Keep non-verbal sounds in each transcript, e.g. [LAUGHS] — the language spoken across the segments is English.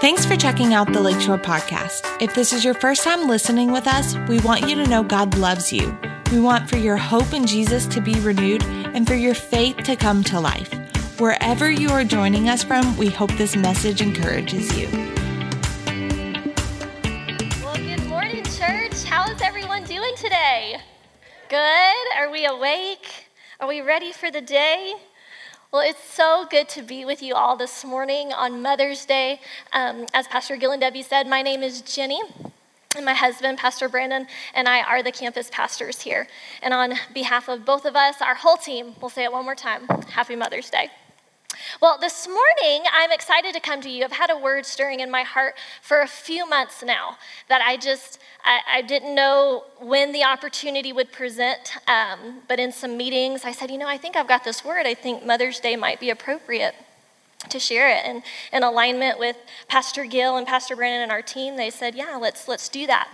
Thanks for checking out the Lakeshore Podcast. If this is your first time listening with us, we want you to know God loves you. We want for your hope in Jesus to be renewed and for your faith to come to life. Wherever you are joining us from, we hope this message encourages you. Well, good morning, church. How is everyone doing today? Good? Are we awake? Are we ready for the day? Well, it's so good to be with you all this morning on Mother's Day. Um, as Pastor Gill and Debbie said, my name is Jenny. And my husband, Pastor Brandon, and I are the campus pastors here. And on behalf of both of us, our whole team, we'll say it one more time Happy Mother's Day. Well, this morning, I'm excited to come to you. I've had a word stirring in my heart for a few months now that I just, I, I didn't know when the opportunity would present. Um, but in some meetings, I said, you know, I think I've got this word. I think Mother's Day might be appropriate to share it. And in alignment with Pastor Gill and Pastor Brandon and our team, they said, yeah, let's, let's do that.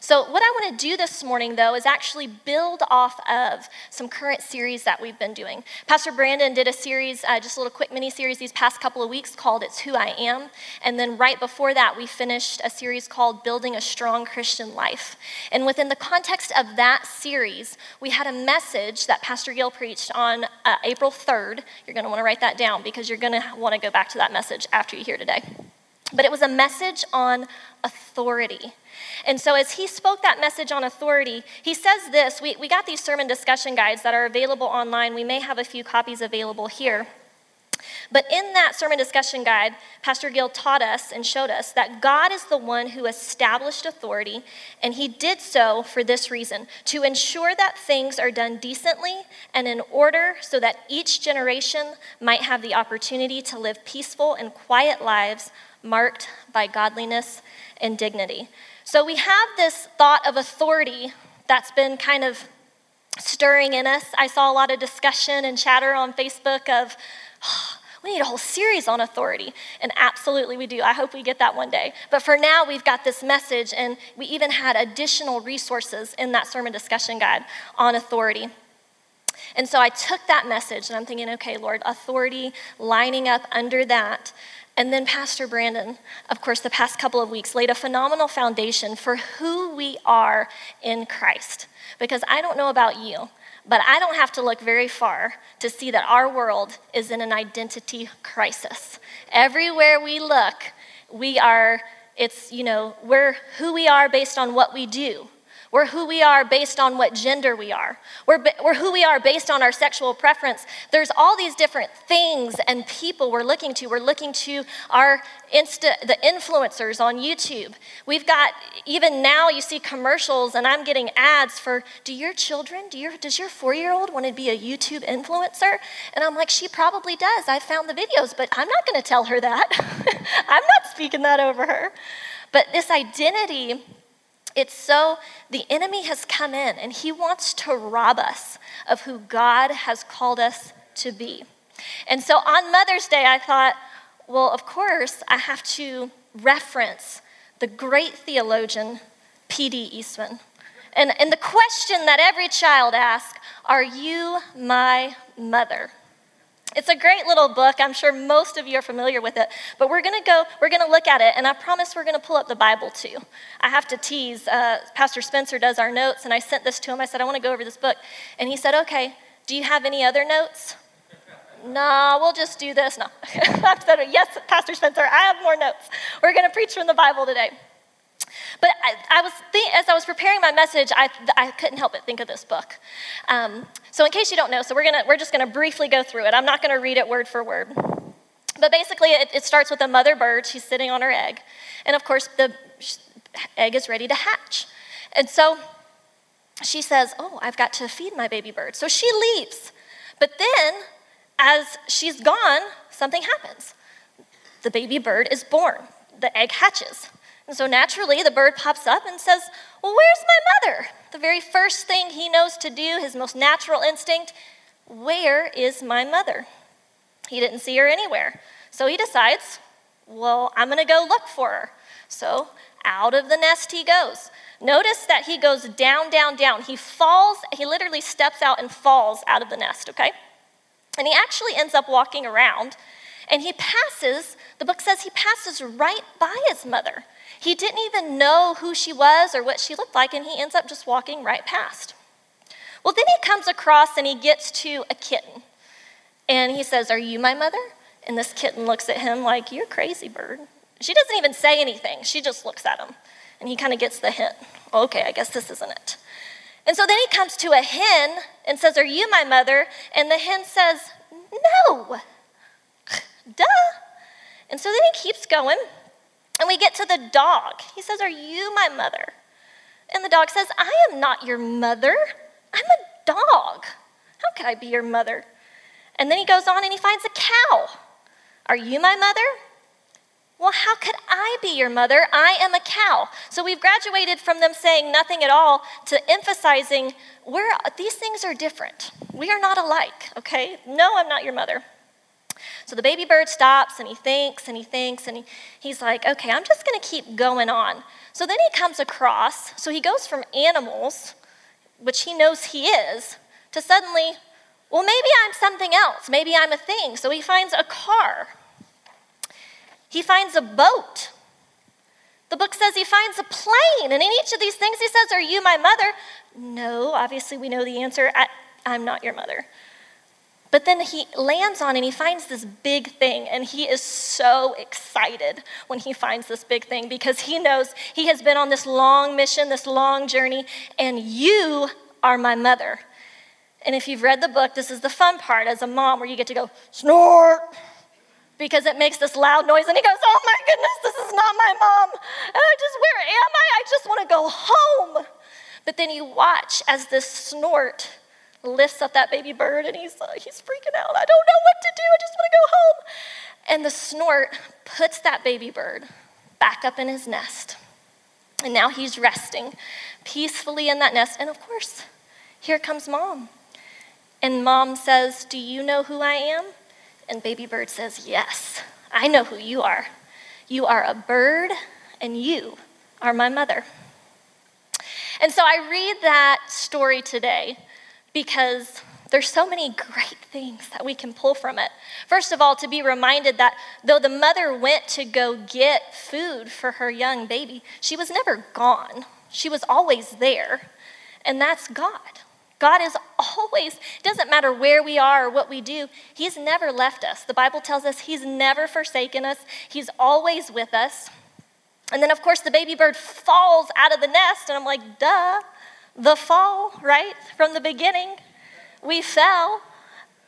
So, what I want to do this morning, though, is actually build off of some current series that we've been doing. Pastor Brandon did a series, uh, just a little quick mini series these past couple of weeks called It's Who I Am. And then right before that, we finished a series called Building a Strong Christian Life. And within the context of that series, we had a message that Pastor Gill preached on uh, April 3rd. You're going to want to write that down because you're going to want to go back to that message after you hear today. But it was a message on authority. And so, as he spoke that message on authority, he says this. We, we got these sermon discussion guides that are available online. We may have a few copies available here. But in that sermon discussion guide, Pastor Gill taught us and showed us that God is the one who established authority, and he did so for this reason to ensure that things are done decently and in order so that each generation might have the opportunity to live peaceful and quiet lives marked by godliness and dignity. So we have this thought of authority that's been kind of stirring in us. I saw a lot of discussion and chatter on Facebook of, oh, we need a whole series on authority. And absolutely we do. I hope we get that one day. But for now, we've got this message, and we even had additional resources in that sermon discussion guide on authority. And so I took that message and I'm thinking, okay, Lord, authority lining up under that. And then Pastor Brandon, of course, the past couple of weeks laid a phenomenal foundation for who we are in Christ. Because I don't know about you, but I don't have to look very far to see that our world is in an identity crisis. Everywhere we look, we are, it's, you know, we're who we are based on what we do. We're who we are based on what gender we are. We're, we're who we are based on our sexual preference. There's all these different things and people we're looking to. We're looking to our Insta, the influencers on YouTube. We've got, even now, you see commercials, and I'm getting ads for do your children, do your, does your four year old want to be a YouTube influencer? And I'm like, she probably does. I found the videos, but I'm not going to tell her that. [LAUGHS] I'm not speaking that over her. But this identity it's so, the enemy has come in and he wants to rob us of who God has called us to be. And so on Mother's Day, I thought, well, of course, I have to reference the great theologian, P.D. Eastman. And, and the question that every child asks are you my mother? It's a great little book. I'm sure most of you are familiar with it. But we're going to go, we're going to look at it, and I promise we're going to pull up the Bible too. I have to tease. Uh, Pastor Spencer does our notes, and I sent this to him. I said, I want to go over this book. And he said, Okay, do you have any other notes? no, we'll just do this. No. [LAUGHS] I said, Yes, Pastor Spencer, I have more notes. We're going to preach from the Bible today. But I, I was as I was preparing my message, I, I couldn't help but think of this book. Um, so, in case you don't know, so we're gonna we're just gonna briefly go through it. I'm not gonna read it word for word. But basically, it, it starts with a mother bird. She's sitting on her egg, and of course, the egg is ready to hatch. And so she says, "Oh, I've got to feed my baby bird." So she leaves. But then, as she's gone, something happens. The baby bird is born. The egg hatches. And so naturally, the bird pops up and says, Well, where's my mother? The very first thing he knows to do, his most natural instinct, where is my mother? He didn't see her anywhere. So he decides, Well, I'm going to go look for her. So out of the nest he goes. Notice that he goes down, down, down. He falls, he literally steps out and falls out of the nest, okay? And he actually ends up walking around And he passes, the book says he passes right by his mother. He didn't even know who she was or what she looked like, and he ends up just walking right past. Well, then he comes across and he gets to a kitten. And he says, Are you my mother? And this kitten looks at him like, You're crazy, bird. She doesn't even say anything, she just looks at him. And he kind of gets the hint. Okay, I guess this isn't it. And so then he comes to a hen and says, Are you my mother? And the hen says, No. [LAUGHS] Duh. And so then he keeps going, and we get to the dog. He says, Are you my mother? And the dog says, I am not your mother. I'm a dog. How could I be your mother? And then he goes on and he finds a cow. Are you my mother? Well, how could I be your mother? I am a cow. So we've graduated from them saying nothing at all to emphasizing we're, these things are different. We are not alike, okay? No, I'm not your mother. So the baby bird stops and he thinks and he thinks and he, he's like, okay, I'm just gonna keep going on. So then he comes across, so he goes from animals, which he knows he is, to suddenly, well, maybe I'm something else. Maybe I'm a thing. So he finds a car he finds a boat. The book says he finds a plane. And in each of these things, he says, Are you my mother? No, obviously, we know the answer I, I'm not your mother. But then he lands on and he finds this big thing, and he is so excited when he finds this big thing because he knows he has been on this long mission, this long journey, and you are my mother. And if you've read the book, this is the fun part as a mom where you get to go, snort, because it makes this loud noise. And he goes, Oh my goodness, this is not my mom. And I just, where am I? I just want to go home. But then you watch as this snort lifts up that baby bird and he's, uh, he's freaking out. I don't know what to do. I just want to go home. And the snort puts that baby bird back up in his nest. And now he's resting peacefully in that nest. And of course, here comes mom. And mom says, Do you know who I am? And Baby Bird says, Yes, I know who you are. You are a bird, and you are my mother. And so I read that story today because there's so many great things that we can pull from it. First of all, to be reminded that though the mother went to go get food for her young baby, she was never gone. She was always there. And that's God. God is always, doesn't matter where we are or what we do, He's never left us. The Bible tells us He's never forsaken us, He's always with us. And then, of course, the baby bird falls out of the nest, and I'm like, duh, the fall, right? From the beginning, we fell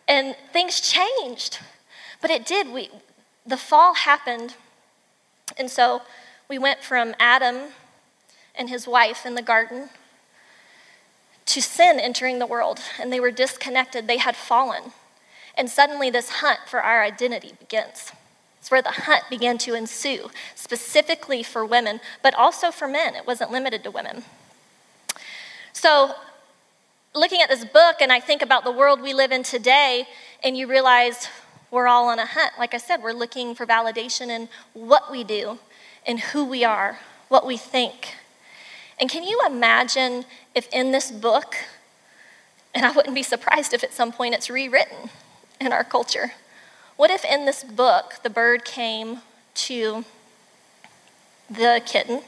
and things changed. But it did. We, the fall happened. And so we went from Adam and his wife in the garden to sin entering the world, and they were disconnected. They had fallen. And suddenly, this hunt for our identity begins. It's where the hunt began to ensue, specifically for women, but also for men. It wasn't limited to women. So, looking at this book, and I think about the world we live in today, and you realize we're all on a hunt. Like I said, we're looking for validation in what we do, in who we are, what we think, and can you imagine if in this book, and I wouldn't be surprised if at some point it's rewritten in our culture, what if in this book the bird came to the kitten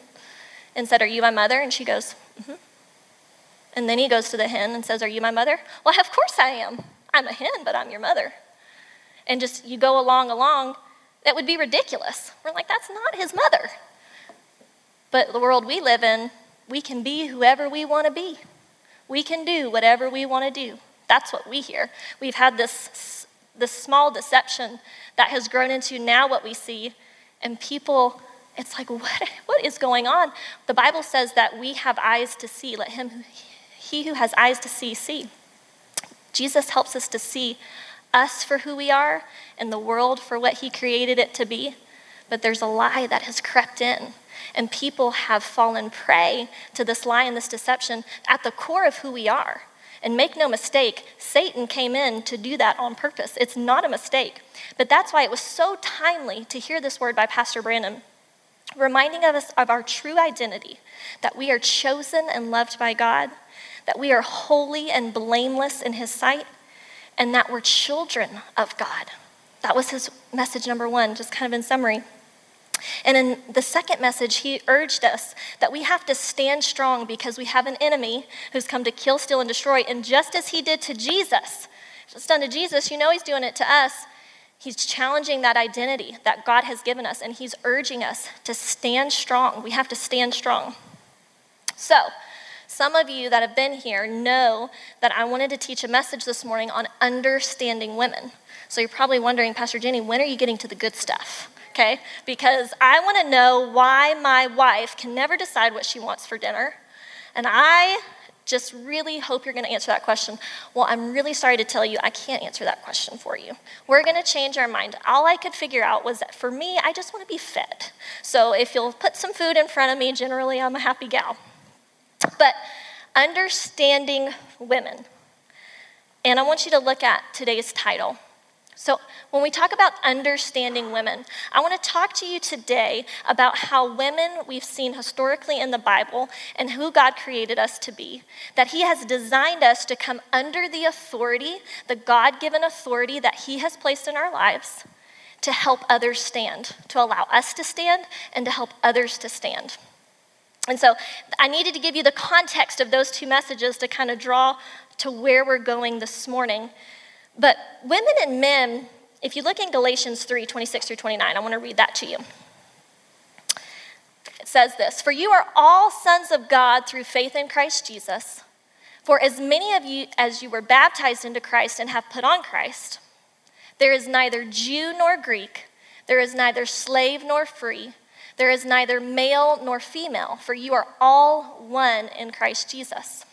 and said, Are you my mother? And she goes, mm-hmm. And then he goes to the hen and says, Are you my mother? Well, of course I am. I'm a hen, but I'm your mother. And just you go along, along, that would be ridiculous. We're like, That's not his mother. But the world we live in, we can be whoever we want to be. We can do whatever we want to do. That's what we hear. We've had this, this small deception that has grown into now what we see, and people, it's like, what, what is going on? The Bible says that we have eyes to see. Let him, he who has eyes to see, see. Jesus helps us to see us for who we are and the world for what he created it to be. But there's a lie that has crept in and people have fallen prey to this lie and this deception at the core of who we are. And make no mistake, Satan came in to do that on purpose. It's not a mistake. But that's why it was so timely to hear this word by Pastor Brandon, reminding us of our true identity that we are chosen and loved by God, that we are holy and blameless in His sight, and that we're children of God. That was his message number one, just kind of in summary. And in the second message, he urged us that we have to stand strong because we have an enemy who's come to kill, steal, and destroy. And just as he did to Jesus, it's done to Jesus, you know he's doing it to us. He's challenging that identity that God has given us, and he's urging us to stand strong. We have to stand strong. So, some of you that have been here know that I wanted to teach a message this morning on understanding women. So you're probably wondering, Pastor Jenny, when are you getting to the good stuff? Okay? Because I want to know why my wife can never decide what she wants for dinner. And I just really hope you're going to answer that question. Well, I'm really sorry to tell you, I can't answer that question for you. We're going to change our mind. All I could figure out was that for me, I just want to be fed. So if you'll put some food in front of me, generally I'm a happy gal. But understanding women. And I want you to look at today's title. So, when we talk about understanding women, I want to talk to you today about how women we've seen historically in the Bible and who God created us to be. That He has designed us to come under the authority, the God given authority that He has placed in our lives, to help others stand, to allow us to stand, and to help others to stand. And so I needed to give you the context of those two messages to kind of draw to where we're going this morning. But women and men, if you look in Galatians 3 26 through 29, I want to read that to you. It says this For you are all sons of God through faith in Christ Jesus. For as many of you as you were baptized into Christ and have put on Christ, there is neither Jew nor Greek, there is neither slave nor free there is neither male nor female, for you are all one in Christ Jesus.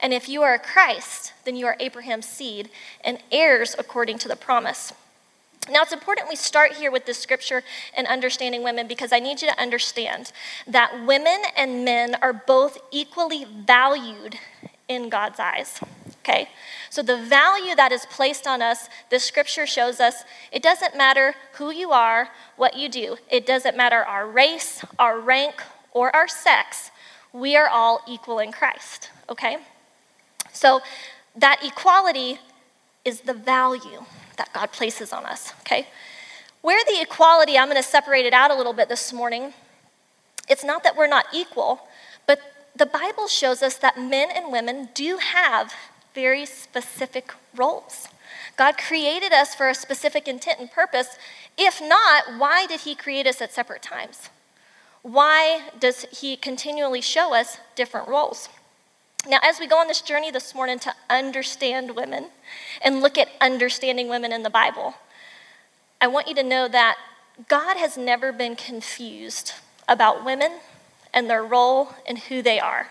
And if you are a Christ, then you are Abraham's seed and heirs according to the promise. Now, it's important we start here with this scripture and understanding women because I need you to understand that women and men are both equally valued in God's eyes. Okay? So, the value that is placed on us, this scripture shows us it doesn't matter who you are, what you do, it doesn't matter our race, our rank, or our sex. We are all equal in Christ. Okay? So, that equality is the value that God places on us. Okay? Where the equality, I'm to separate it out a little bit this morning. It's not that we're not equal, but the Bible shows us that men and women do have very specific roles. God created us for a specific intent and purpose. If not, why did He create us at separate times? Why does He continually show us different roles? Now, as we go on this journey this morning to understand women and look at understanding women in the Bible, I want you to know that God has never been confused about women and their role and who they are.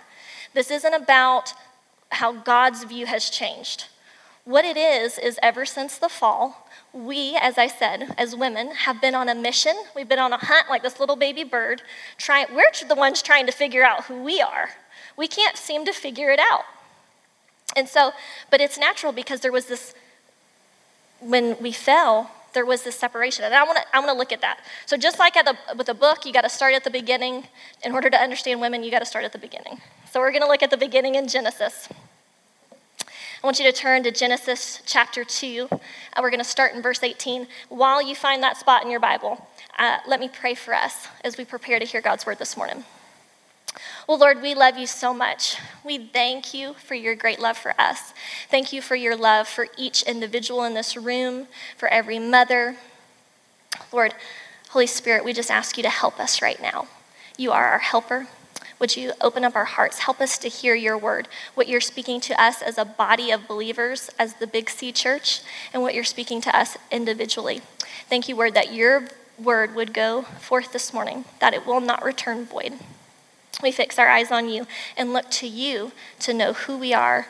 This isn't about how God's view has changed. What it is, is ever since the fall, we, as I said, as women, have been on a mission. We've been on a hunt like this little baby bird. Trying, we're the ones trying to figure out who we are. We can't seem to figure it out. And so, but it's natural because there was this, when we fell, there was this separation. And I want to I want to look at that. So just like the, with a book, you got to start at the beginning. In order to understand women, you got to start at the beginning. So we're going to look at the beginning in Genesis. I want you to turn to Genesis chapter 2. Uh, we're going to start in verse 18. While you find that spot in your Bible, uh, let me pray for us as we prepare to hear God's word this morning. Well, Lord, we love you so much. We thank you for your great love for us. Thank you for your love for each individual in this room, for every mother. Lord, Holy Spirit, we just ask you to help us right now. You are our helper. Would you open up our hearts? Help us to hear your word, what you're speaking to us as a body of believers, as the Big C church, and what you're speaking to us individually. Thank you, Word, that your word would go forth this morning, that it will not return void. We fix our eyes on you and look to you to know who we are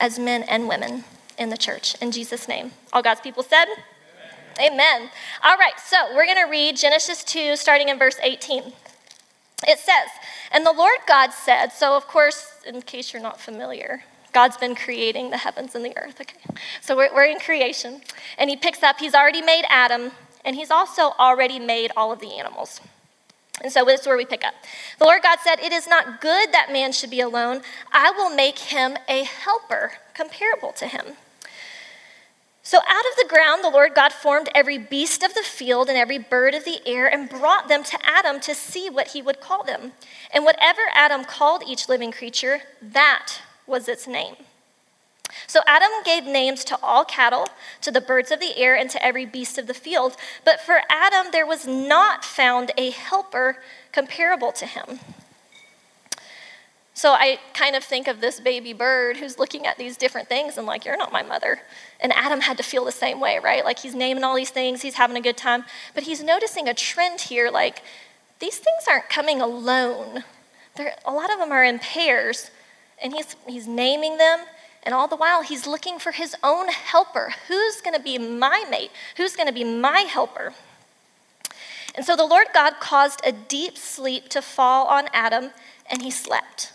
as men and women in the church. In Jesus' name. All God's people said, Amen. Amen. All right, so we're going to read Genesis 2, starting in verse 18. It says, And the Lord God said, so of course, in case you're not familiar, God's been creating the heavens and the earth, okay? So we're, we're in creation. And he picks up, he's already made Adam, and he's also already made all of the animals. And so this is where we pick up. The Lord God said, It is not good that man should be alone. I will make him a helper comparable to him. So out of the ground, the Lord God formed every beast of the field and every bird of the air and brought them to Adam to see what he would call them. And whatever Adam called each living creature, that was its name. So Adam gave names to all cattle, to the birds of the air, and to every beast of the field. But for Adam, there was not found a helper comparable to him. So I kind of think of this baby bird who's looking at these different things and like, you're not my mother. And Adam had to feel the same way, right? Like he's naming all these things, he's having a good time, but he's noticing a trend here like, these things aren't coming alone. They're, a lot of them are in pairs, and he's, he's naming them, and all the while he's looking for his own helper. Who's going to be my mate? Who's going to be my helper? And so the Lord God caused a deep sleep to fall on Adam, and he slept.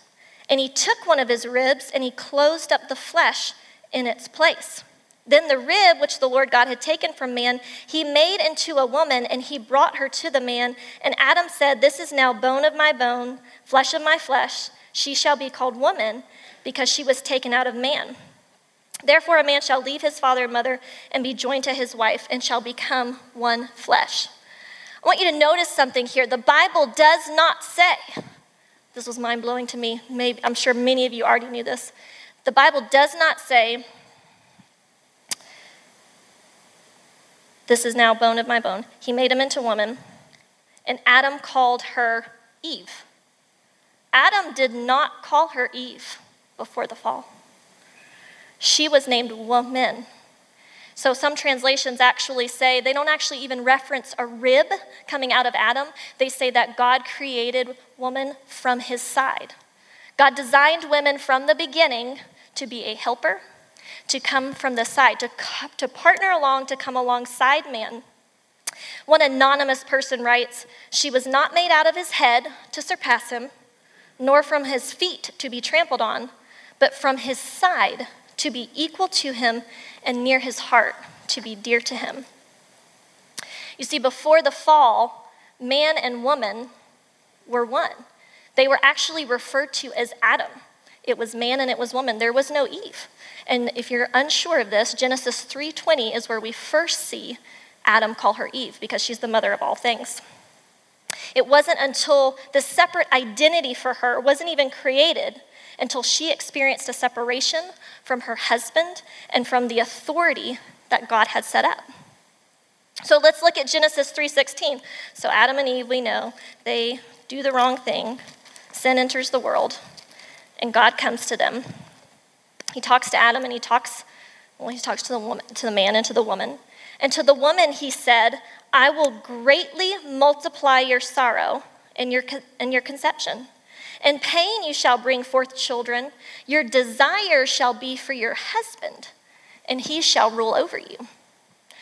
And he took one of his ribs and he closed up the flesh in its place. Then the rib which the Lord God had taken from man, he made into a woman and he brought her to the man. And Adam said, This is now bone of my bone, flesh of my flesh. She shall be called woman because she was taken out of man. Therefore, a man shall leave his father and mother and be joined to his wife and shall become one flesh. I want you to notice something here. The Bible does not say, this was mind blowing to me. Maybe, I'm sure many of you already knew this. The Bible does not say, This is now bone of my bone. He made him into woman, and Adam called her Eve. Adam did not call her Eve before the fall. She was named woman so some translations actually say, they don't actually even reference a rib coming out of Adam. They say that God created woman from his side. God designed women from the beginning to be a helper, to come from the side, to, to partner along, to come alongside man. One anonymous person writes, She was not made out of his head to surpass him, nor from his feet to be trampled on, but from his side to be equal to him and near his heart, to be dear to him. You see, before the fall, man and woman were one. They were actually referred to as Adam. It was man and it was woman. There was no Eve. And if you're unsure of this, Genesis 3:20 is where we first see Adam call her Eve because she's the mother of all things. It wasn't until the separate identity for her wasn't even created until she experienced a separation from her husband and from the authority that God had set up. So let's look at Genesis 3:16. So Adam and Eve, we know, they do the wrong thing. Sin enters the world, and God comes to them. He talks to Adam and he talks well, he talks to the woman, to the man and to the woman. And to the woman he said, "I will greatly multiply your sorrow and your and your conception. In pain you shall bring forth children. Your desire shall be for your husband, and he shall rule over you.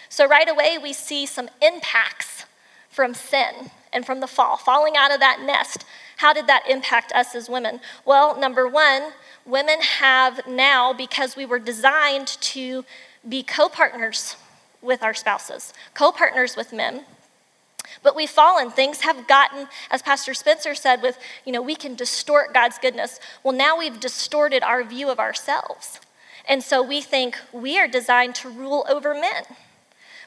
So, right away, we see some impacts from sin and from the fall, falling out of that nest. How did that impact us as women? Well, number one, women have now, because we were designed to be co partners with our spouses, co partners with men. But we've fallen. Things have gotten, as Pastor Spencer said, with, you know, we can distort God's goodness. Well, now we've distorted our view of ourselves. And so we think we are designed to rule over men.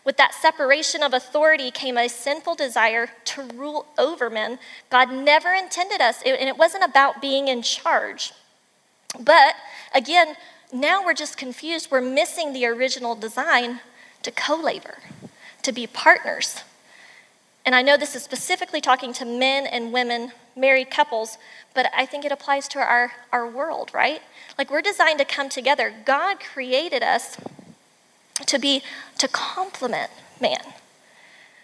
With that separation of authority came a sinful desire to rule over men. God never intended us, and it wasn't about being in charge. But again, now we're just confused. We're missing the original design to co labor, to be partners. And I know this is specifically talking to men and women, married couples, but I think it applies to our, our world, right? Like we're designed to come together. God created us to be, to complement man.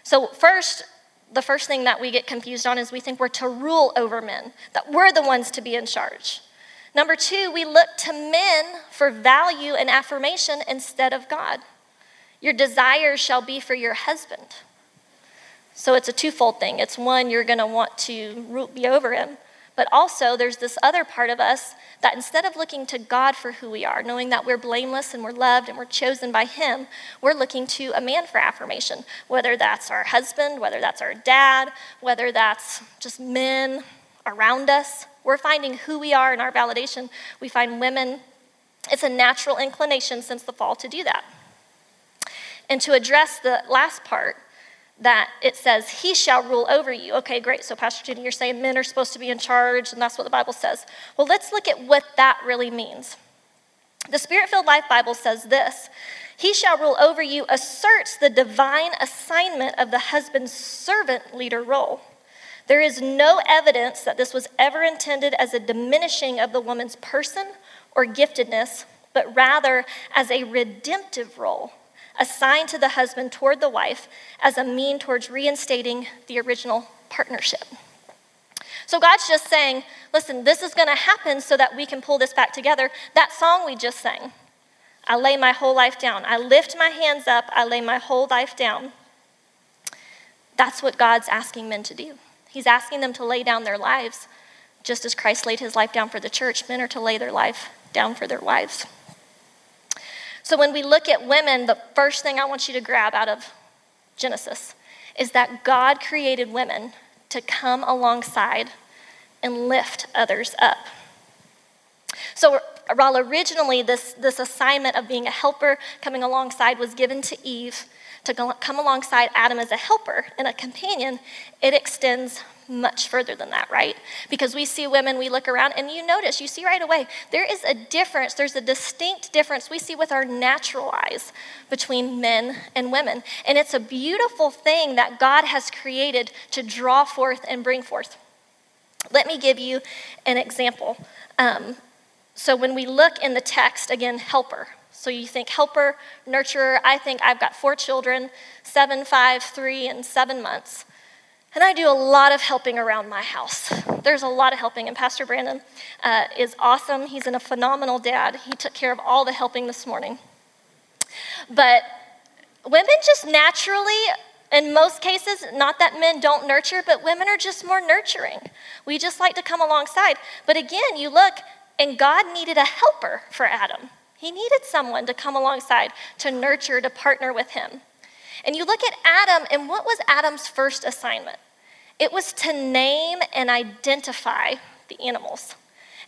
So, first, the first thing that we get confused on is we think we're to rule over men, that we're the ones to be in charge. Number two, we look to men for value and affirmation instead of God. Your desires shall be for your husband. So it's a twofold thing. It's one, you're going to want to be over him, but also there's this other part of us that instead of looking to God for who we are, knowing that we're blameless and we're loved and we're chosen by him, we're looking to a man for affirmation, whether that's our husband, whether that's our dad, whether that's just men around us. We're finding who we are in our validation. We find women, it's a natural inclination since the fall to do that. And to address the last part, that it says, He shall rule over you. Okay, great. So, Pastor Judy, you're saying men are supposed to be in charge, and that's what the Bible says. Well, let's look at what that really means. The Spirit filled Life Bible says this He shall rule over you asserts the divine assignment of the husband's servant leader role. There is no evidence that this was ever intended as a diminishing of the woman's person or giftedness, but rather as a redemptive role assigned to the husband toward the wife as a mean towards reinstating the original partnership. So God's just saying, listen, this is going to happen so that we can pull this back together. That song we just sang, I lay my whole life down. I lift my hands up, I lay my whole life down. That's what God's asking men to do. He's asking them to lay down their lives just as Christ laid his life down for the church. Men are to lay their life down for their wives. So when we look at women, the first thing I want you to grab out of Genesis is that God created women to come alongside and lift others up. So while originally this, this assignment of being a helper, coming alongside, was given to Eve to come alongside Adam as a helper and a companion, it extends much further than that, right? Because we see women, we look around, and you notice, you see right away, there is a difference, there's a distinct difference we see with our natural eyes between men and women. And it's a beautiful thing that God has created to draw forth and bring forth. Let me give you an example. Um, so when we look in the text, again, helper. So you think helper, nurturer. I think I've got four children seven, five, three, and seven months. And I do a lot of helping around my house. There's a lot of helping, and Pastor Brandon uh, is awesome. He's a phenomenal dad. He took care of all the helping this morning. But women just naturally, in most cases, not that men don't nurture, but women are just more nurturing. We just like to come alongside. But again, you look, and God needed a helper for Adam. He needed someone to come alongside, to nurture, to partner with him. And you look at Adam, and what was Adam's first assignment? It was to name and identify the animals.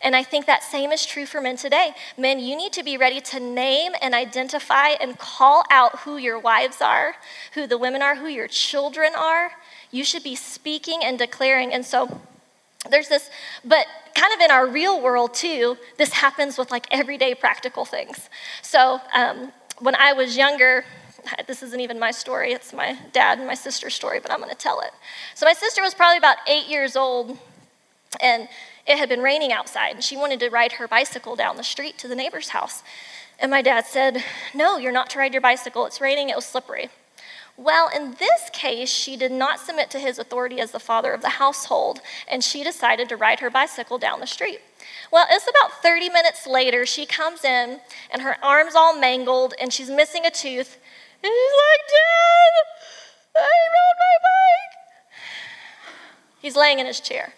And I think that same is true for men today. Men, you need to be ready to name and identify and call out who your wives are, who the women are, who your children are. You should be speaking and declaring. And so there's this, but kind of in our real world too, this happens with like everyday practical things. So um, when I was younger, [LAUGHS] this isn't even my story, it's my dad and my sister's story, but I'm going to tell it. So, my sister was probably about eight years old, and it had been raining outside, and she wanted to ride her bicycle down the street to the neighbor's house. And my dad said, No, you're not to ride your bicycle. It's raining, it was slippery. Well, in this case, she did not submit to his authority as the father of the household, and she decided to ride her bicycle down the street. Well, it's about 30 minutes later, she comes in, and her arm's all mangled, and she's missing a tooth, and he's like, Dad, I rode my bike. He's laying in his chair.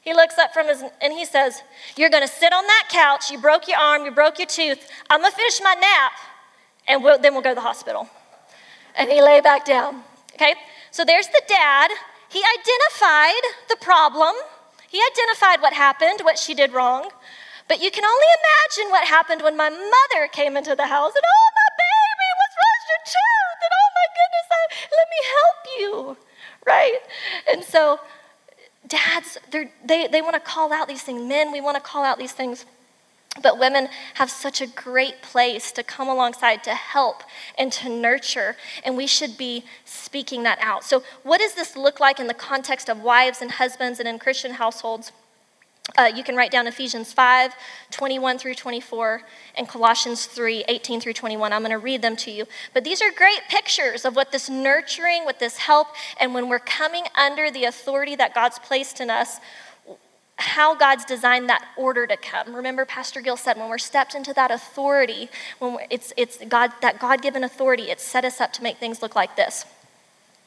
He looks up from his, and he says, You're going to sit on that couch. You broke your arm, you broke your tooth. I'm going to finish my nap, and we'll, then we'll go to the hospital. And he lay back down. Okay? So there's the dad. He identified the problem, he identified what happened, what she did wrong. But you can only imagine what happened when my mother came into the house and, oh, my baby, what's wrong with your tooth, and oh my goodness, I, let me help you, right? And so, dads, they, they want to call out these things. Men, we want to call out these things. But women have such a great place to come alongside to help and to nurture, and we should be speaking that out. So, what does this look like in the context of wives and husbands and in Christian households? Uh, you can write down Ephesians 5, 21 through 24, and Colossians 3, 18 through 21. I'm going to read them to you. But these are great pictures of what this nurturing, what this help, and when we're coming under the authority that God's placed in us, how God's designed that order to come. Remember, Pastor Gill said when we're stepped into that authority, when it's, it's God, that God given authority, it set us up to make things look like this.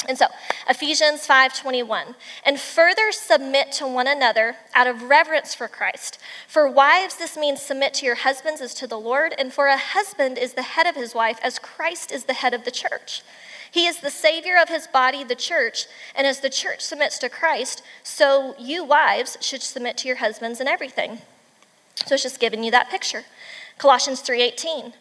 And so, Ephesians 5:21, and further submit to one another out of reverence for Christ. For wives this means submit to your husbands as to the Lord, and for a husband is the head of his wife as Christ is the head of the church. He is the savior of his body, the church, and as the church submits to Christ, so you wives should submit to your husbands in everything. So it's just giving you that picture. Colossians 3:18.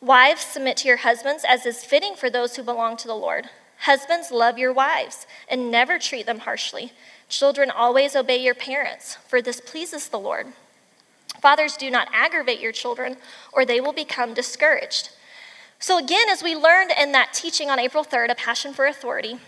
Wives, submit to your husbands as is fitting for those who belong to the Lord. Husbands, love your wives and never treat them harshly. Children, always obey your parents, for this pleases the Lord. Fathers, do not aggravate your children, or they will become discouraged. So, again, as we learned in that teaching on April 3rd, A Passion for Authority,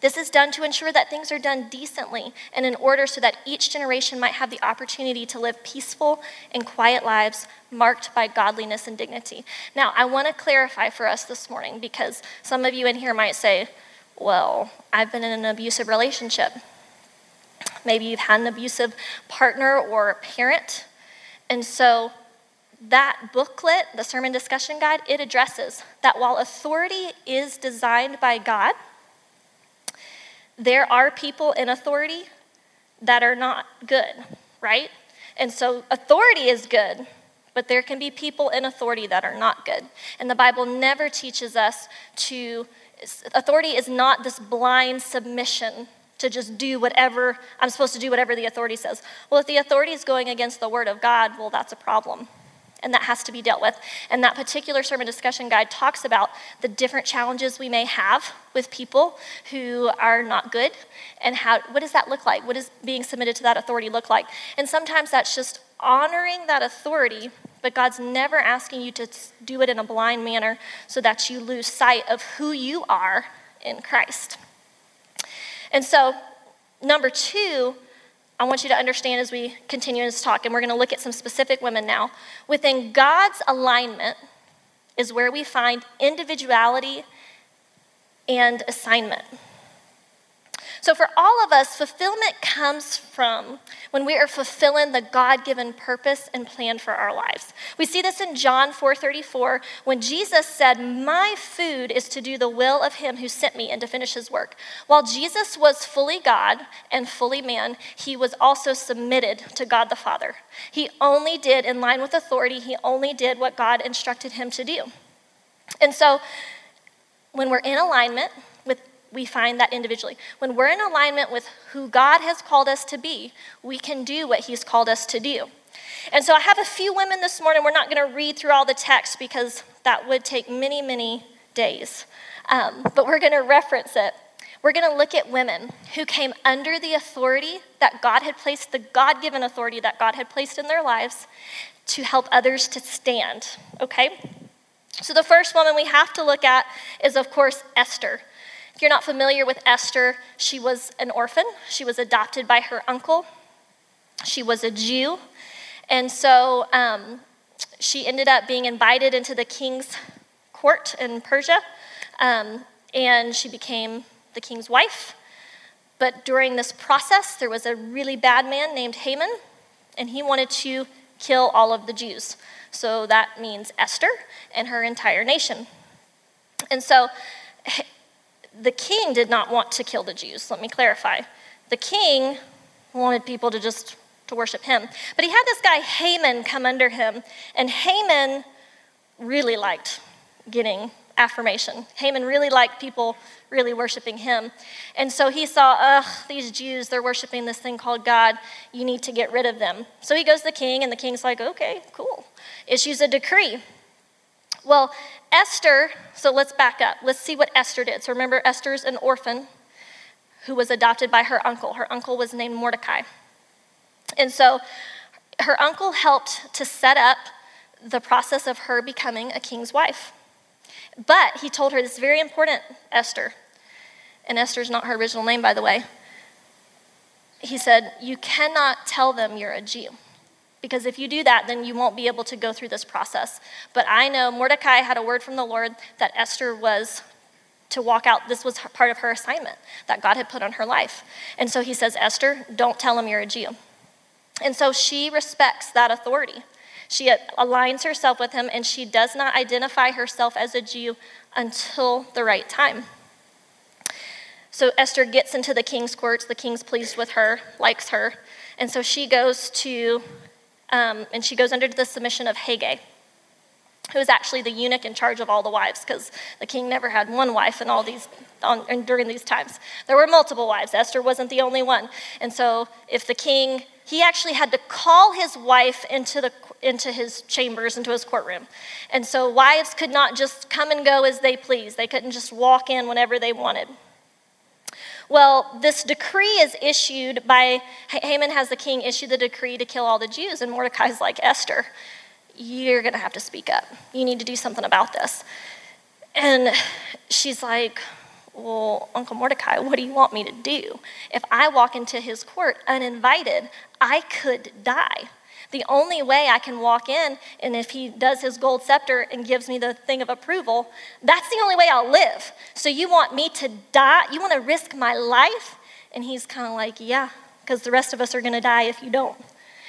this is done to ensure that things are done decently and in order so that each generation might have the opportunity to live peaceful and quiet lives marked by godliness and dignity. Now, I want to clarify for us this morning because some of you in here might say, well, I've been in an abusive relationship. Maybe you've had an abusive partner or parent. And so that booklet, the sermon discussion guide, it addresses that while authority is designed by God, there are people in authority that are not good, right? And so authority is good, but there can be people in authority that are not good. And the Bible never teaches us to, authority is not this blind submission to just do whatever, I'm supposed to do whatever the authority says. Well, if the authority is going against the word of God, well, that's a problem and that has to be dealt with. And that particular sermon discussion guide talks about the different challenges we may have with people who are not good and how what does that look like? What does being submitted to that authority look like? And sometimes that's just honoring that authority, but God's never asking you to do it in a blind manner so that you lose sight of who you are in Christ. And so, number two, I want you to understand as we continue this talk, and we're going to look at some specific women now. Within God's alignment is where we find individuality and assignment. So, for all of us, fulfillment comes from when we are fulfilling the God given purpose and plan for our lives. We see this in John 4 34, when Jesus said, My food is to do the will of him who sent me and to finish his work. While Jesus was fully God and fully man, he was also submitted to God the Father. He only did, in line with authority, he only did what God instructed him to do. And so, when we're in alignment, we find that individually. When we're in alignment with who God has called us to be, we can do what He's called us to do. And so I have a few women this morning. We're not going to read through all the text because that would take many, many days. Um, but we're going to reference it. We're going to look at women who came under the authority that God had placed, the God given authority that God had placed in their lives to help others to stand. Okay? So the first woman we have to look at is, of course, Esther. If you're not familiar with Esther, she was an orphan. She was adopted by her uncle. She was a Jew. And so um, she ended up being invited into the king's court in Persia. Um, and she became the king's wife. But during this process, there was a really bad man named Haman, and he wanted to kill all of the Jews. So that means Esther and her entire nation. And so the king did not want to kill the Jews. Let me clarify. The king wanted people to just to worship him. But he had this guy Haman come under him, and Haman really liked getting affirmation. Haman really liked people really worshiping him. And so he saw, ugh, these Jews, they're worshiping this thing called God. You need to get rid of them. So he goes to the king, and the king's like, okay, cool. Issues a decree. Well, Esther, so let's back up. Let's see what Esther did. So remember, Esther's an orphan who was adopted by her uncle. Her uncle was named Mordecai. And so her uncle helped to set up the process of her becoming a king's wife. But he told her this very important, Esther, and Esther's not her original name, by the way. He said, You cannot tell them you're a Jew. Because if you do that, then you won't be able to go through this process. But I know Mordecai had a word from the Lord that Esther was to walk out. This was part of her assignment that God had put on her life. And so he says, Esther, don't tell him you're a Jew. And so she respects that authority. She aligns herself with him and she does not identify herself as a Jew until the right time. So Esther gets into the king's courts. The king's pleased with her, likes her. And so she goes to um, and she goes under the submission of Hegai. who was actually the eunuch in charge of all the wives, because the king never had one wife in all these on, during these times. There were multiple wives. Esther wasn't the only one. And so if the king, he actually had to call his wife into the into his chambers, into his courtroom. And so wives could not just come and go as they pleased. They couldn't just walk in whenever they wanted. Well, this decree is issued by Haman has the king issue the decree to kill all the Jews, and Mordecai's like Esther you're to have to speak up. You need to do something about this. And she's like, Well, Uncle Mordecai, what do you want me to do? If I walk into his court uninvited, I could die. The only way I can walk in, and if he does his gold scepter and gives me the thing of approval, that's the only way I'll live. So you want me to die? You want to risk my life? And he's kind of like, Yeah, because the rest of us are going to die if you don't.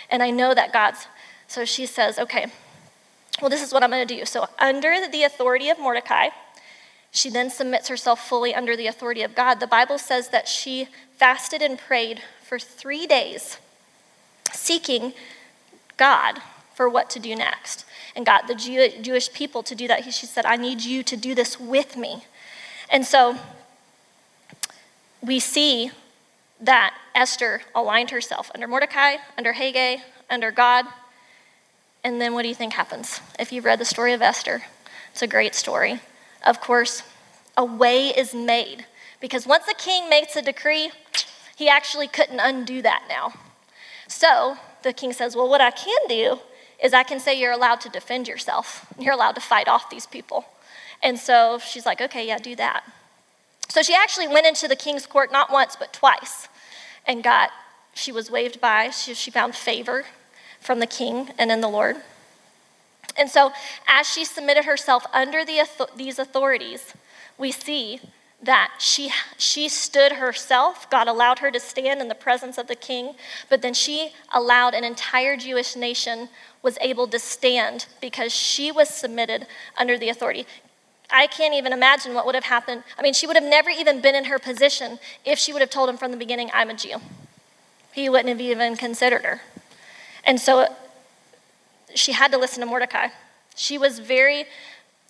And I know that God's so she says, okay, well, this is what I'm going to do. So, under the authority of Mordecai, she then submits herself fully under the authority of God. The Bible says that she fasted and prayed for three days, seeking God for what to do next, and got the Jew- Jewish people to do that. She said, I need you to do this with me. And so we see that Esther aligned herself under Mordecai, under Hegai, under God, and then what do you think happens? If you've read the story of Esther, it's a great story. Of course, a way is made because once the king makes a decree, he actually couldn't undo that now. So the king says, Well, what I can do is I can say you're allowed to defend yourself. You're allowed to fight off these people. And so she's like, Okay, yeah, do that. So she actually went into the king's court not once, but twice and got, she was waved by, she, she found favor from the king and in the Lord. And so, as she submitted herself under the, these authorities, we see that she, she stood herself. God allowed her to stand in the presence of the king, but then she allowed an entire Jewish nation was able to stand because she was submitted under the authority. I can't even imagine what would have happened. I mean, she would have never even been in her position if she would have told him from the beginning, I'm a Jew. He wouldn't have even considered her. And so she had to listen to Mordecai. She was very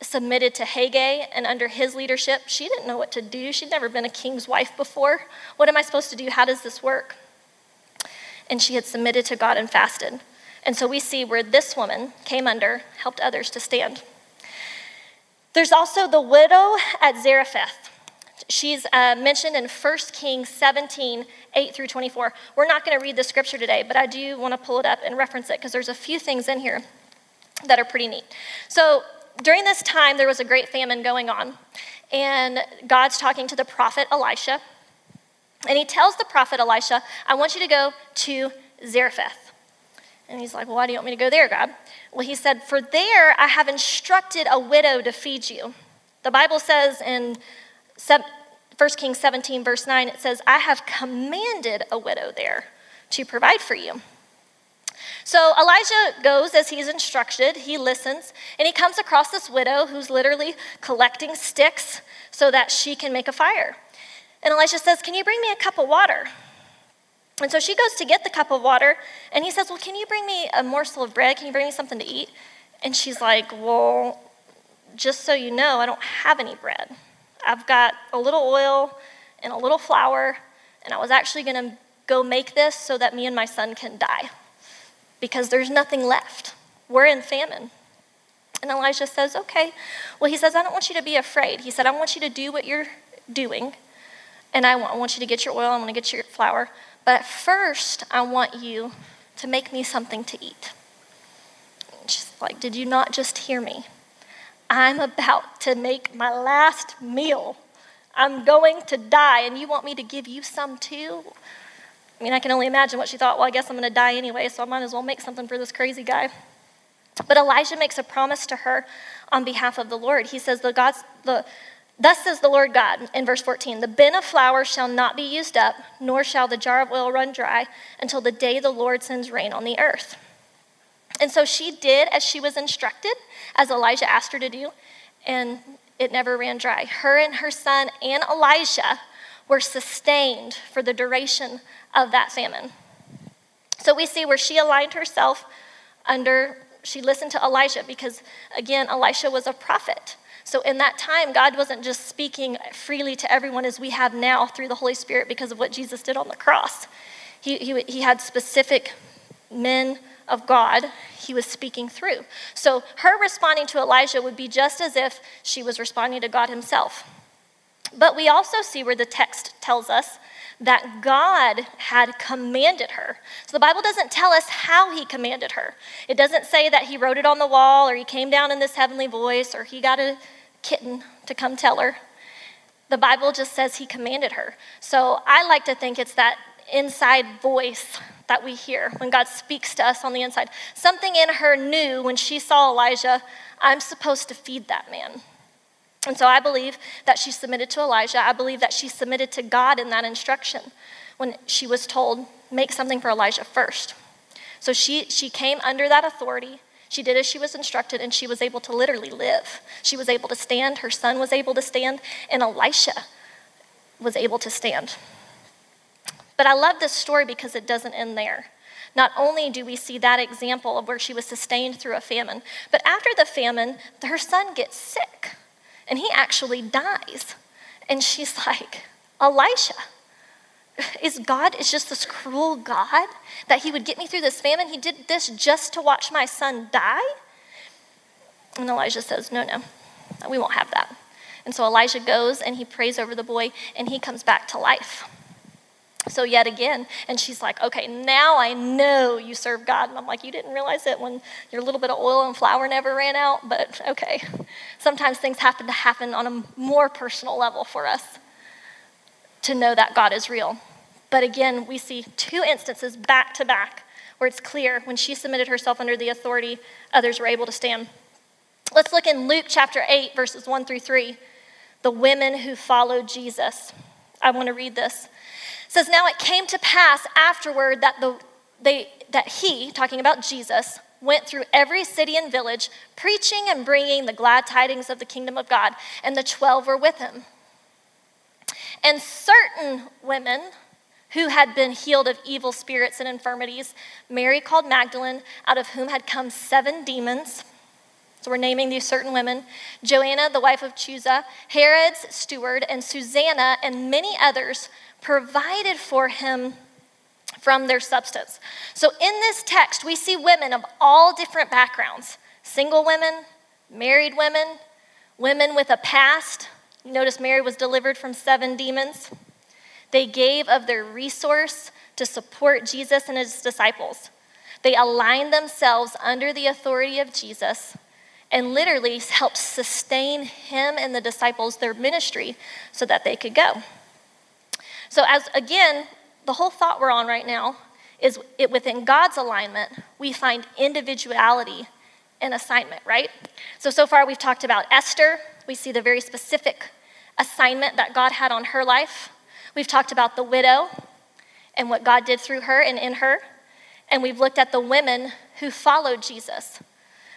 submitted to Hegai, and under his leadership, she didn't know what to do. She'd never been a king's wife before. What am I supposed to do? How does this work? And she had submitted to God and fasted. And so we see where this woman came under, helped others to stand. There's also the widow at Zarephath. She's uh, mentioned in 1 Kings 17, 8 through 24. We're not going to read the scripture today, but I do want to pull it up and reference it because there's a few things in here that are pretty neat. So during this time, there was a great famine going on, and God's talking to the prophet Elisha. And he tells the prophet Elisha, I want you to go to Zarephath. And he's like, well, Why do you want me to go there, God? Well, he said, For there I have instructed a widow to feed you. The Bible says in 1 Kings 17, verse 9, it says, I have commanded a widow there to provide for you. So Elijah goes as he's instructed. He listens, and he comes across this widow who's literally collecting sticks so that she can make a fire. And Elijah says, Can you bring me a cup of water? And so she goes to get the cup of water, and he says, Well, can you bring me a morsel of bread? Can you bring me something to eat? And she's like, Well, just so you know, I don't have any bread. I've got a little oil and a little flour, and I was actually going to go make this so that me and my son can die because there's nothing left. We're in famine. And Elijah says, Okay. Well, he says, I don't want you to be afraid. He said, I want you to do what you're doing, and I want, I want you to get your oil, I want to get your flour. But first, I want you to make me something to eat. she's like, Did you not just hear me? I'm about to make my last meal. I'm going to die, and you want me to give you some too? I mean, I can only imagine what she thought. Well, I guess I'm going to die anyway, so I might as well make something for this crazy guy. But Elijah makes a promise to her on behalf of the Lord. He says, the God's, the, Thus says the Lord God in verse 14 The bin of flour shall not be used up, nor shall the jar of oil run dry until the day the Lord sends rain on the earth. And so she did as she was instructed, as Elijah asked her to do, and it never ran dry. Her and her son and Elijah were sustained for the duration of that famine. So we see where she aligned herself under she listened to Elijah because, again, Elisha was a prophet. So in that time, God wasn't just speaking freely to everyone as we have now through the Holy Spirit because of what Jesus did on the cross. He, he, he had specific men of God he was speaking through. So her responding to Elijah would be just as if she was responding to God himself. But we also see where the text tells us that God had commanded her. So the Bible doesn't tell us how he commanded her. It doesn't say that he wrote it on the wall or he came down in this heavenly voice or he got a kitten to come tell her. The Bible just says he commanded her. So I like to think it's that inside voice that we hear when God speaks to us on the inside. Something in her knew when she saw Elijah, I'm supposed to feed that man. And so I believe that she submitted to Elijah. I believe that she submitted to God in that instruction when she was told, make something for Elijah first. So she, she came under that authority. She did as she was instructed, and she was able to literally live. She was able to stand, her son was able to stand, and Elisha was able to stand. But I love this story because it doesn't end there. Not only do we see that example of where she was sustained through a famine, but after the famine, her son gets sick and he actually dies. And she's [LAUGHS] like, Elisha, is God is just this cruel God that he would get me through this famine? He did this just to watch my son die? And Elijah says, No, no, we won't have that. And so Elijah goes and he prays over the boy and he comes back to life. So, yet again, and she's like, okay, now I know you serve God. And I'm like, you didn't realize it when your little bit of oil and flour never ran out, but okay. [LAUGHS] Sometimes things happen to happen on a more personal level for us to know that God is real. But again, we see two instances back to back where it's clear when she submitted herself under the authority, others were able to stand. Let's look in Luke chapter 8, verses 1 through 3. The women who followed Jesus. I want to read this says, Now it came to pass afterward that, the, they, that he, talking about Jesus, went through every city and village, preaching and bringing the glad tidings of the kingdom of God, and the twelve were with him. And certain women who had been healed of evil spirits and infirmities, Mary called Magdalene, out of whom had come seven demons. So we're naming these certain women Joanna, the wife of Chuza, Herod's steward, and Susanna, and many others provided for him from their substance. So in this text, we see women of all different backgrounds single women, married women, women with a past. You notice Mary was delivered from seven demons. They gave of their resource to support Jesus and his disciples. They aligned themselves under the authority of Jesus and literally helped sustain him and the disciples, their ministry, so that they could go. So, as again, the whole thought we're on right now is it within God's alignment, we find individuality and assignment, right? So, so far we've talked about Esther. We see the very specific assignment that God had on her life. We've talked about the widow and what God did through her and in her. And we've looked at the women who followed Jesus.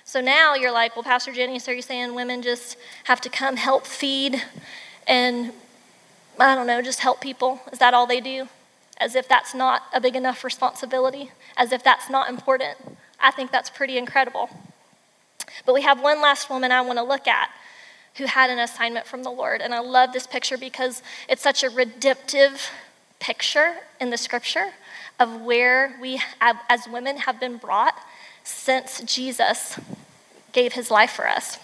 So now you're like, well, Pastor Jenny, so you're you saying women just have to come help feed and I don't know, just help people? Is that all they do? As if that's not a big enough responsibility, as if that's not important. I think that's pretty incredible. But we have one last woman I want to look at who had an assignment from the Lord. And I love this picture because it's such a redemptive picture in the scripture of where we, have, as women, have been brought since Jesus gave his life for us.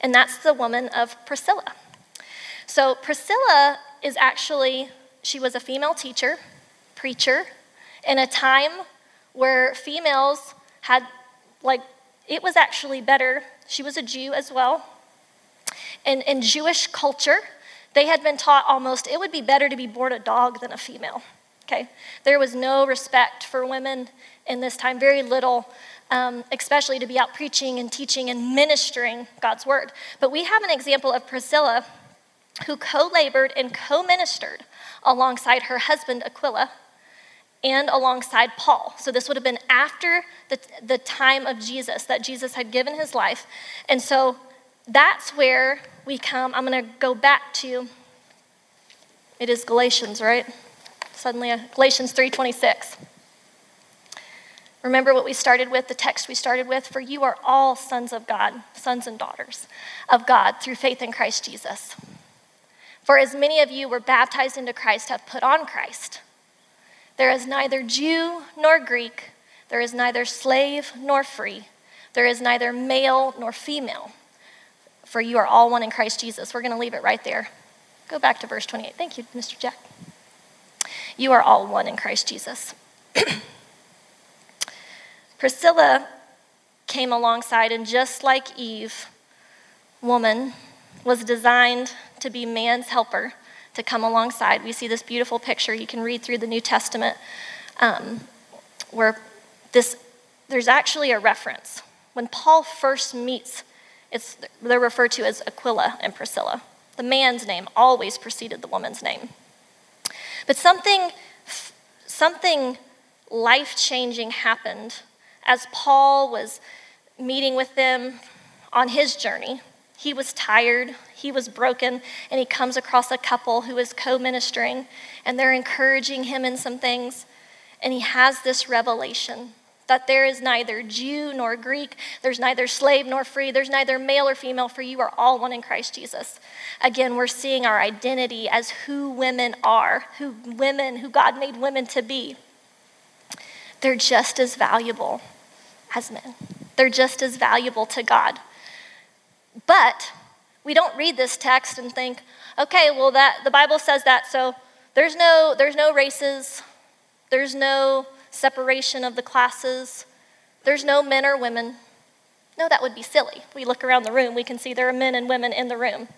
And that's the woman of Priscilla. So Priscilla is actually, she was a female teacher, preacher, in a time where females had, like, it was actually better. She was a Jew as well. And in Jewish culture, they had been taught almost it would be better to be born a dog than a female. Okay? There was no respect for women in this time, very little, um, especially to be out preaching and teaching and ministering God's word. But we have an example of Priscilla who co labored and co ministered alongside her husband Aquila and alongside Paul. So this would have been after the, the time of Jesus, that Jesus had given his life. And so that's where we come. I'm going to go back to it is Galatians, right? Suddenly, uh, Galatians 3:26. Remember what we started with, the text we started with? For you are all sons of God, sons and daughters of God through faith in Christ Jesus. For as many of you were baptized into Christ have put on Christ. There is neither Jew nor Greek, there is neither slave nor free, there is neither male nor female, for you are all one in Christ Jesus. We're going to leave it right there. Go back to verse 28. Thank you, Mr. Jack. You are all one in Christ Jesus. [CLEARS THROAT] Priscilla came alongside, and just like Eve, woman was designed to be man's helper, to come alongside. We see this beautiful picture. You can read through the New Testament um, where this, there's actually a reference. When Paul first meets, it's, they're referred to as Aquila and Priscilla. The man's name always preceded the woman's name. But something, something life changing happened as Paul was meeting with them on his journey, he was tired, he was broken, and he comes across a couple who is co ministering, and they're encouraging him in some things. And he has this revelation that there is neither Jew nor Greek, there's neither slave nor free, there's neither male or female, for you are all one in Christ Jesus. Again, we're seeing our identity as who women are, who women, who God made women to be. They're just as valuable as men. They're just as valuable to God. But we don't read this text and think, okay, well that the Bible says that, so there's no there's no races, there's no separation of the classes, there's no men or women. No, that would be silly. We look around the room, we can see there are men and women in the room.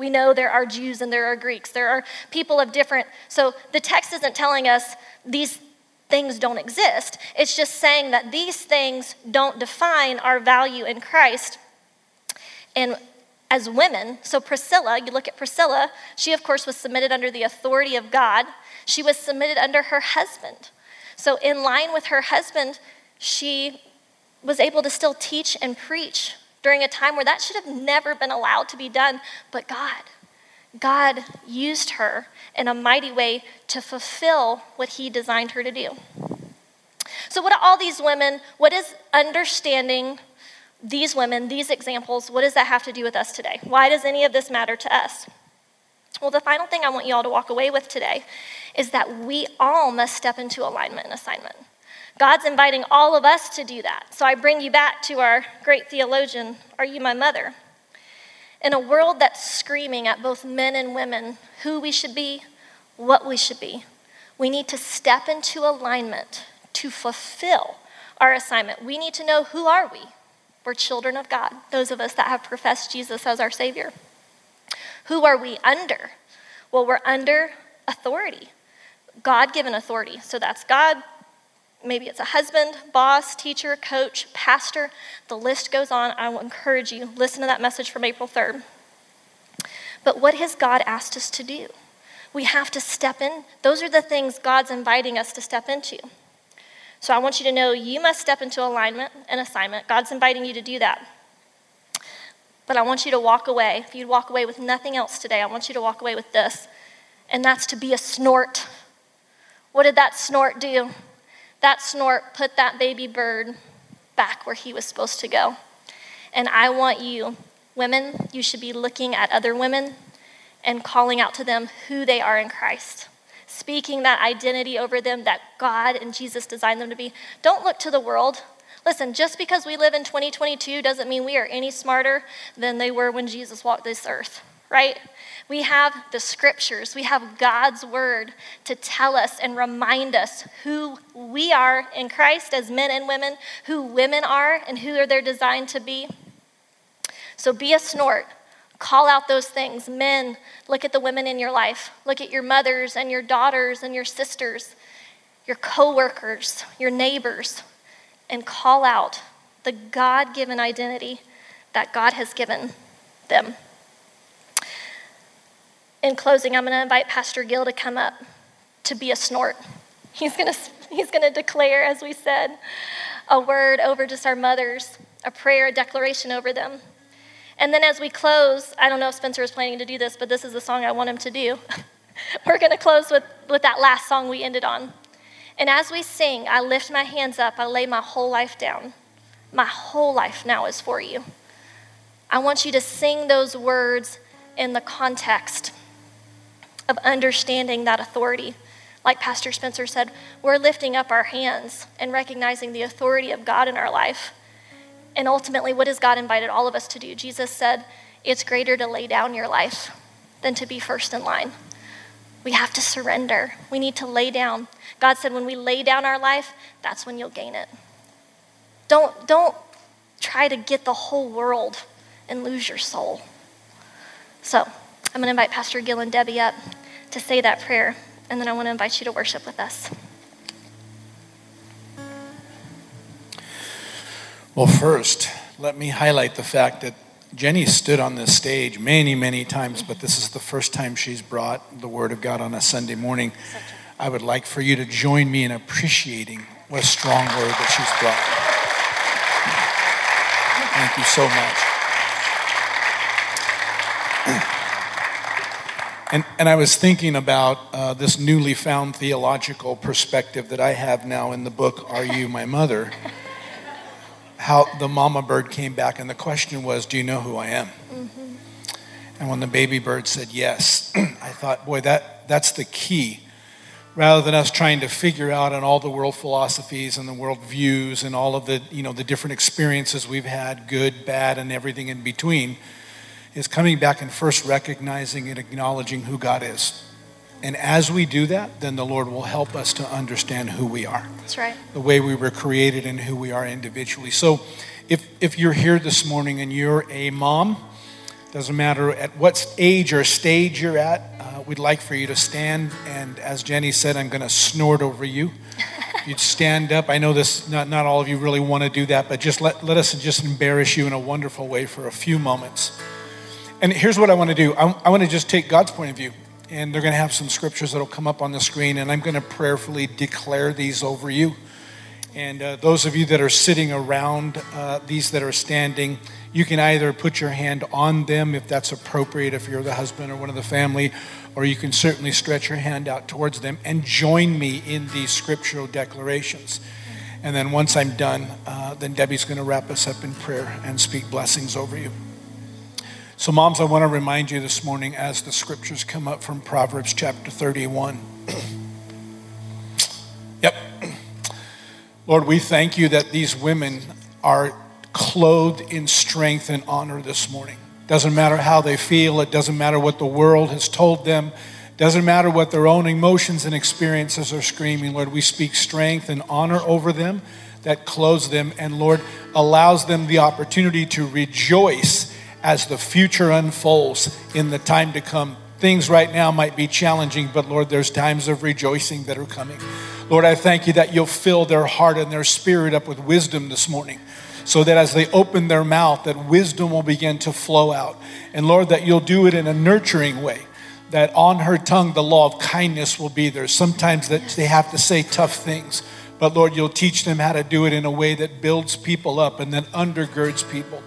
We know there are Jews and there are Greeks. There are people of different. So the text isn't telling us these things don't exist. It's just saying that these things don't define our value in Christ. And as women, so Priscilla, you look at Priscilla, she of course was submitted under the authority of God. She was submitted under her husband. So, in line with her husband, she was able to still teach and preach during a time where that should have never been allowed to be done. But God, God used her in a mighty way to fulfill what He designed her to do. So, what are all these women, what is understanding these women, these examples, what does that have to do with us today? Why does any of this matter to us? Well, the final thing I want you all to walk away with today is that we all must step into alignment and assignment. God's inviting all of us to do that. So I bring you back to our great theologian, Are You My Mother? In a world that's screaming at both men and women who we should be, what we should be, we need to step into alignment to fulfill our assignment. We need to know who are we? We're children of God, those of us that have professed Jesus as our Savior. Who are we under? Well, we're under authority, God given authority. So that's God. Maybe it's a husband, boss, teacher, coach, pastor. The list goes on. I will encourage you, listen to that message from April 3rd. But what has God asked us to do? We have to step in. Those are the things God's inviting us to step into. So I want you to know you must step into alignment and assignment. God's inviting you to do that. But I want you to walk away. If you'd walk away with nothing else today, I want you to walk away with this, and that's to be a snort. What did that snort do? That snort put that baby bird back where he was supposed to go. And I want you, women, you should be looking at other women and calling out to them who they are in Christ speaking that identity over them that God and Jesus designed them to be. Don't look to the world. Listen, just because we live in 2022 doesn't mean we are any smarter than they were when Jesus walked this earth, right? We have the scriptures, we have God's word to tell us and remind us who we are in Christ as men and women, who women are, and who they're they designed to be. So be a snort. Call out those things. Men, look at the women in your life. Look at your mothers and your daughters and your sisters, your coworkers, your neighbors, and call out the God given identity that God has given them. In closing, I'm going to invite Pastor Gill to come up to be a snort. He's going to, he's going to declare, as we said, a word over just our mothers, a prayer, a declaration over them. And then as we close, I don't know if Spencer is planning to do this, but this is the song I want him to do. [LAUGHS] We're going to close with, with that last song we ended on. And as we sing, I lift my hands up, I lay my whole life down. My whole life now is for you. I want you to sing those words in the context of understanding that authority. Like Pastor Spencer said, we're lifting up our hands and recognizing the authority of God in our life. And ultimately, what has God invited all of us to do? Jesus said, It's greater to lay down your life than to be first in line. We have to surrender. We need to lay down. God said, when we lay down our life, that's when you'll gain it. Don't, don't try to get the whole world and lose your soul. So, I'm going to invite Pastor Gil and Debbie up to say that prayer, and then I want to invite you to worship with us. Well, first, let me highlight the fact that Jenny stood on this stage many, many times, but this is the first time she's brought the Word of God on a Sunday morning. I would like for you to join me in appreciating what a strong word that she's brought. Thank you so much. [CLEARS THROAT] And, and I was thinking about uh, this newly found theological perspective that I have now in the book, Are You My Mother? How the mama bird came back, and the question was, Do you know who I am? Mm-hmm. And when the baby bird said yes, [CLEARS THROAT] I thought, boy, that, that's the key. Rather than us trying to figure out in all the world philosophies and the world views and all of the, you know, the different experiences we've had, good, bad, and everything in between, is coming back and first recognizing and acknowledging who God is. And as we do that, then the Lord will help us to understand who we are. That's right. The way we were created and who we are individually. So if, if you're here this morning and you're a mom, doesn't matter at what age or stage you're at, uh, we'd like for you to stand. And as Jenny said, I'm going to snort over you. [LAUGHS] You'd stand up. I know this, not, not all of you really want to do that, but just let, let us just embarrass you in a wonderful way for a few moments. And here's what I want to do I, I want to just take God's point of view and they're going to have some scriptures that'll come up on the screen, and I'm going to prayerfully declare these over you. And uh, those of you that are sitting around uh, these that are standing, you can either put your hand on them if that's appropriate, if you're the husband or one of the family, or you can certainly stretch your hand out towards them and join me in these scriptural declarations. And then once I'm done, uh, then Debbie's going to wrap us up in prayer and speak blessings over you. So, moms, I want to remind you this morning as the scriptures come up from Proverbs chapter 31. [CLEARS THROAT] yep. Lord, we thank you that these women are clothed in strength and honor this morning. Doesn't matter how they feel, it doesn't matter what the world has told them, doesn't matter what their own emotions and experiences are screaming. Lord, we speak strength and honor over them that clothes them, and Lord, allows them the opportunity to rejoice as the future unfolds in the time to come. Things right now might be challenging, but Lord, there's times of rejoicing that are coming. Lord, I thank you that you'll fill their heart and their spirit up with wisdom this morning so that as they open their mouth that wisdom will begin to flow out and lord that you'll do it in a nurturing way that on her tongue the law of kindness will be there sometimes that they have to say tough things but lord you'll teach them how to do it in a way that builds people up and then undergirds people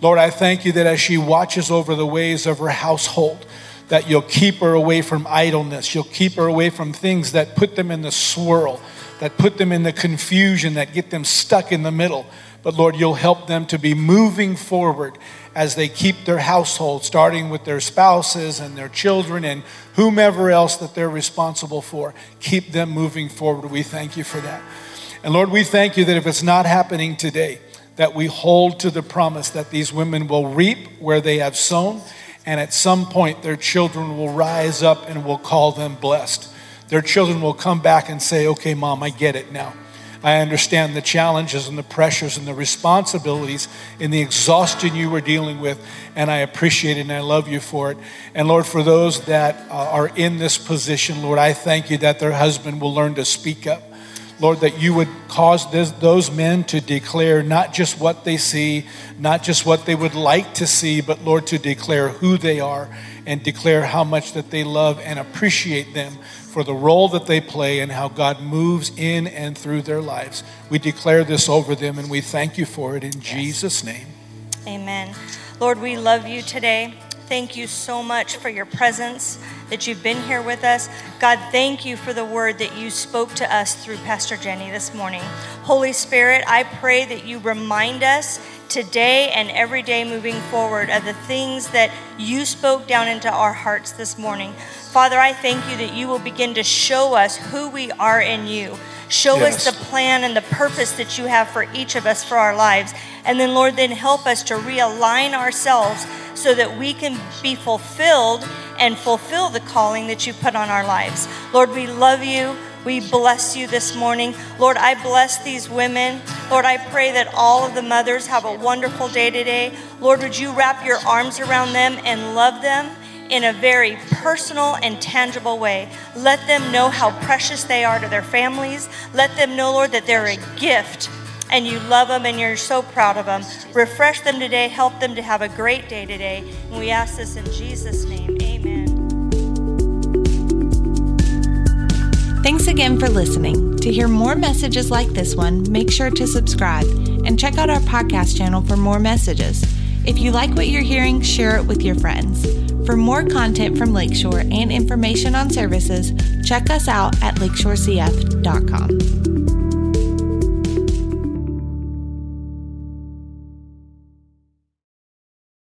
Lord, I thank you that as she watches over the ways of her household, that you'll keep her away from idleness. You'll keep her away from things that put them in the swirl, that put them in the confusion, that get them stuck in the middle. But Lord, you'll help them to be moving forward as they keep their household, starting with their spouses and their children and whomever else that they're responsible for. Keep them moving forward. We thank you for that. And Lord, we thank you that if it's not happening today, that we hold to the promise that these women will reap where they have sown, and at some point their children will rise up and will call them blessed. Their children will come back and say, Okay, mom, I get it now. I understand the challenges and the pressures and the responsibilities and the exhaustion you were dealing with, and I appreciate it and I love you for it. And Lord, for those that uh, are in this position, Lord, I thank you that their husband will learn to speak up Lord, that you would cause this, those men to declare not just what they see, not just what they would like to see, but Lord, to declare who they are and declare how much that they love and appreciate them for the role that they play and how God moves in and through their lives. We declare this over them and we thank you for it in yes. Jesus' name. Amen. Lord, we love you today. Thank you so much for your presence, that you've been here with us. God, thank you for the word that you spoke to us through Pastor Jenny this morning. Holy Spirit, I pray that you remind us today and every day moving forward of the things that you spoke down into our hearts this morning. Father, I thank you that you will begin to show us who we are in you. Show Yes. us the plan and the purpose that you have for each of us for our lives. And then, Lord, then help us to realign ourselves so that we can be fulfilled and fulfill the calling that you put on our lives. Lord, we love you. We bless you this morning. Lord, I bless these women. Lord, I pray that all of the mothers have a wonderful day today. Lord, would you wrap your arms around them and love them? In a very personal and tangible way. Let them know how precious they are to their families. Let them know, Lord, that they're a gift and you love them and you're so proud of them. Refresh them today. Help them to have a great day today. And we ask this in Jesus' name. Amen. Thanks again for listening. To hear more messages like this one, make sure to subscribe and check out our podcast channel for more messages. If you like what you're hearing, share it with your friends. For more content from Lakeshore and information on services, check us out at lakeshorecf.com.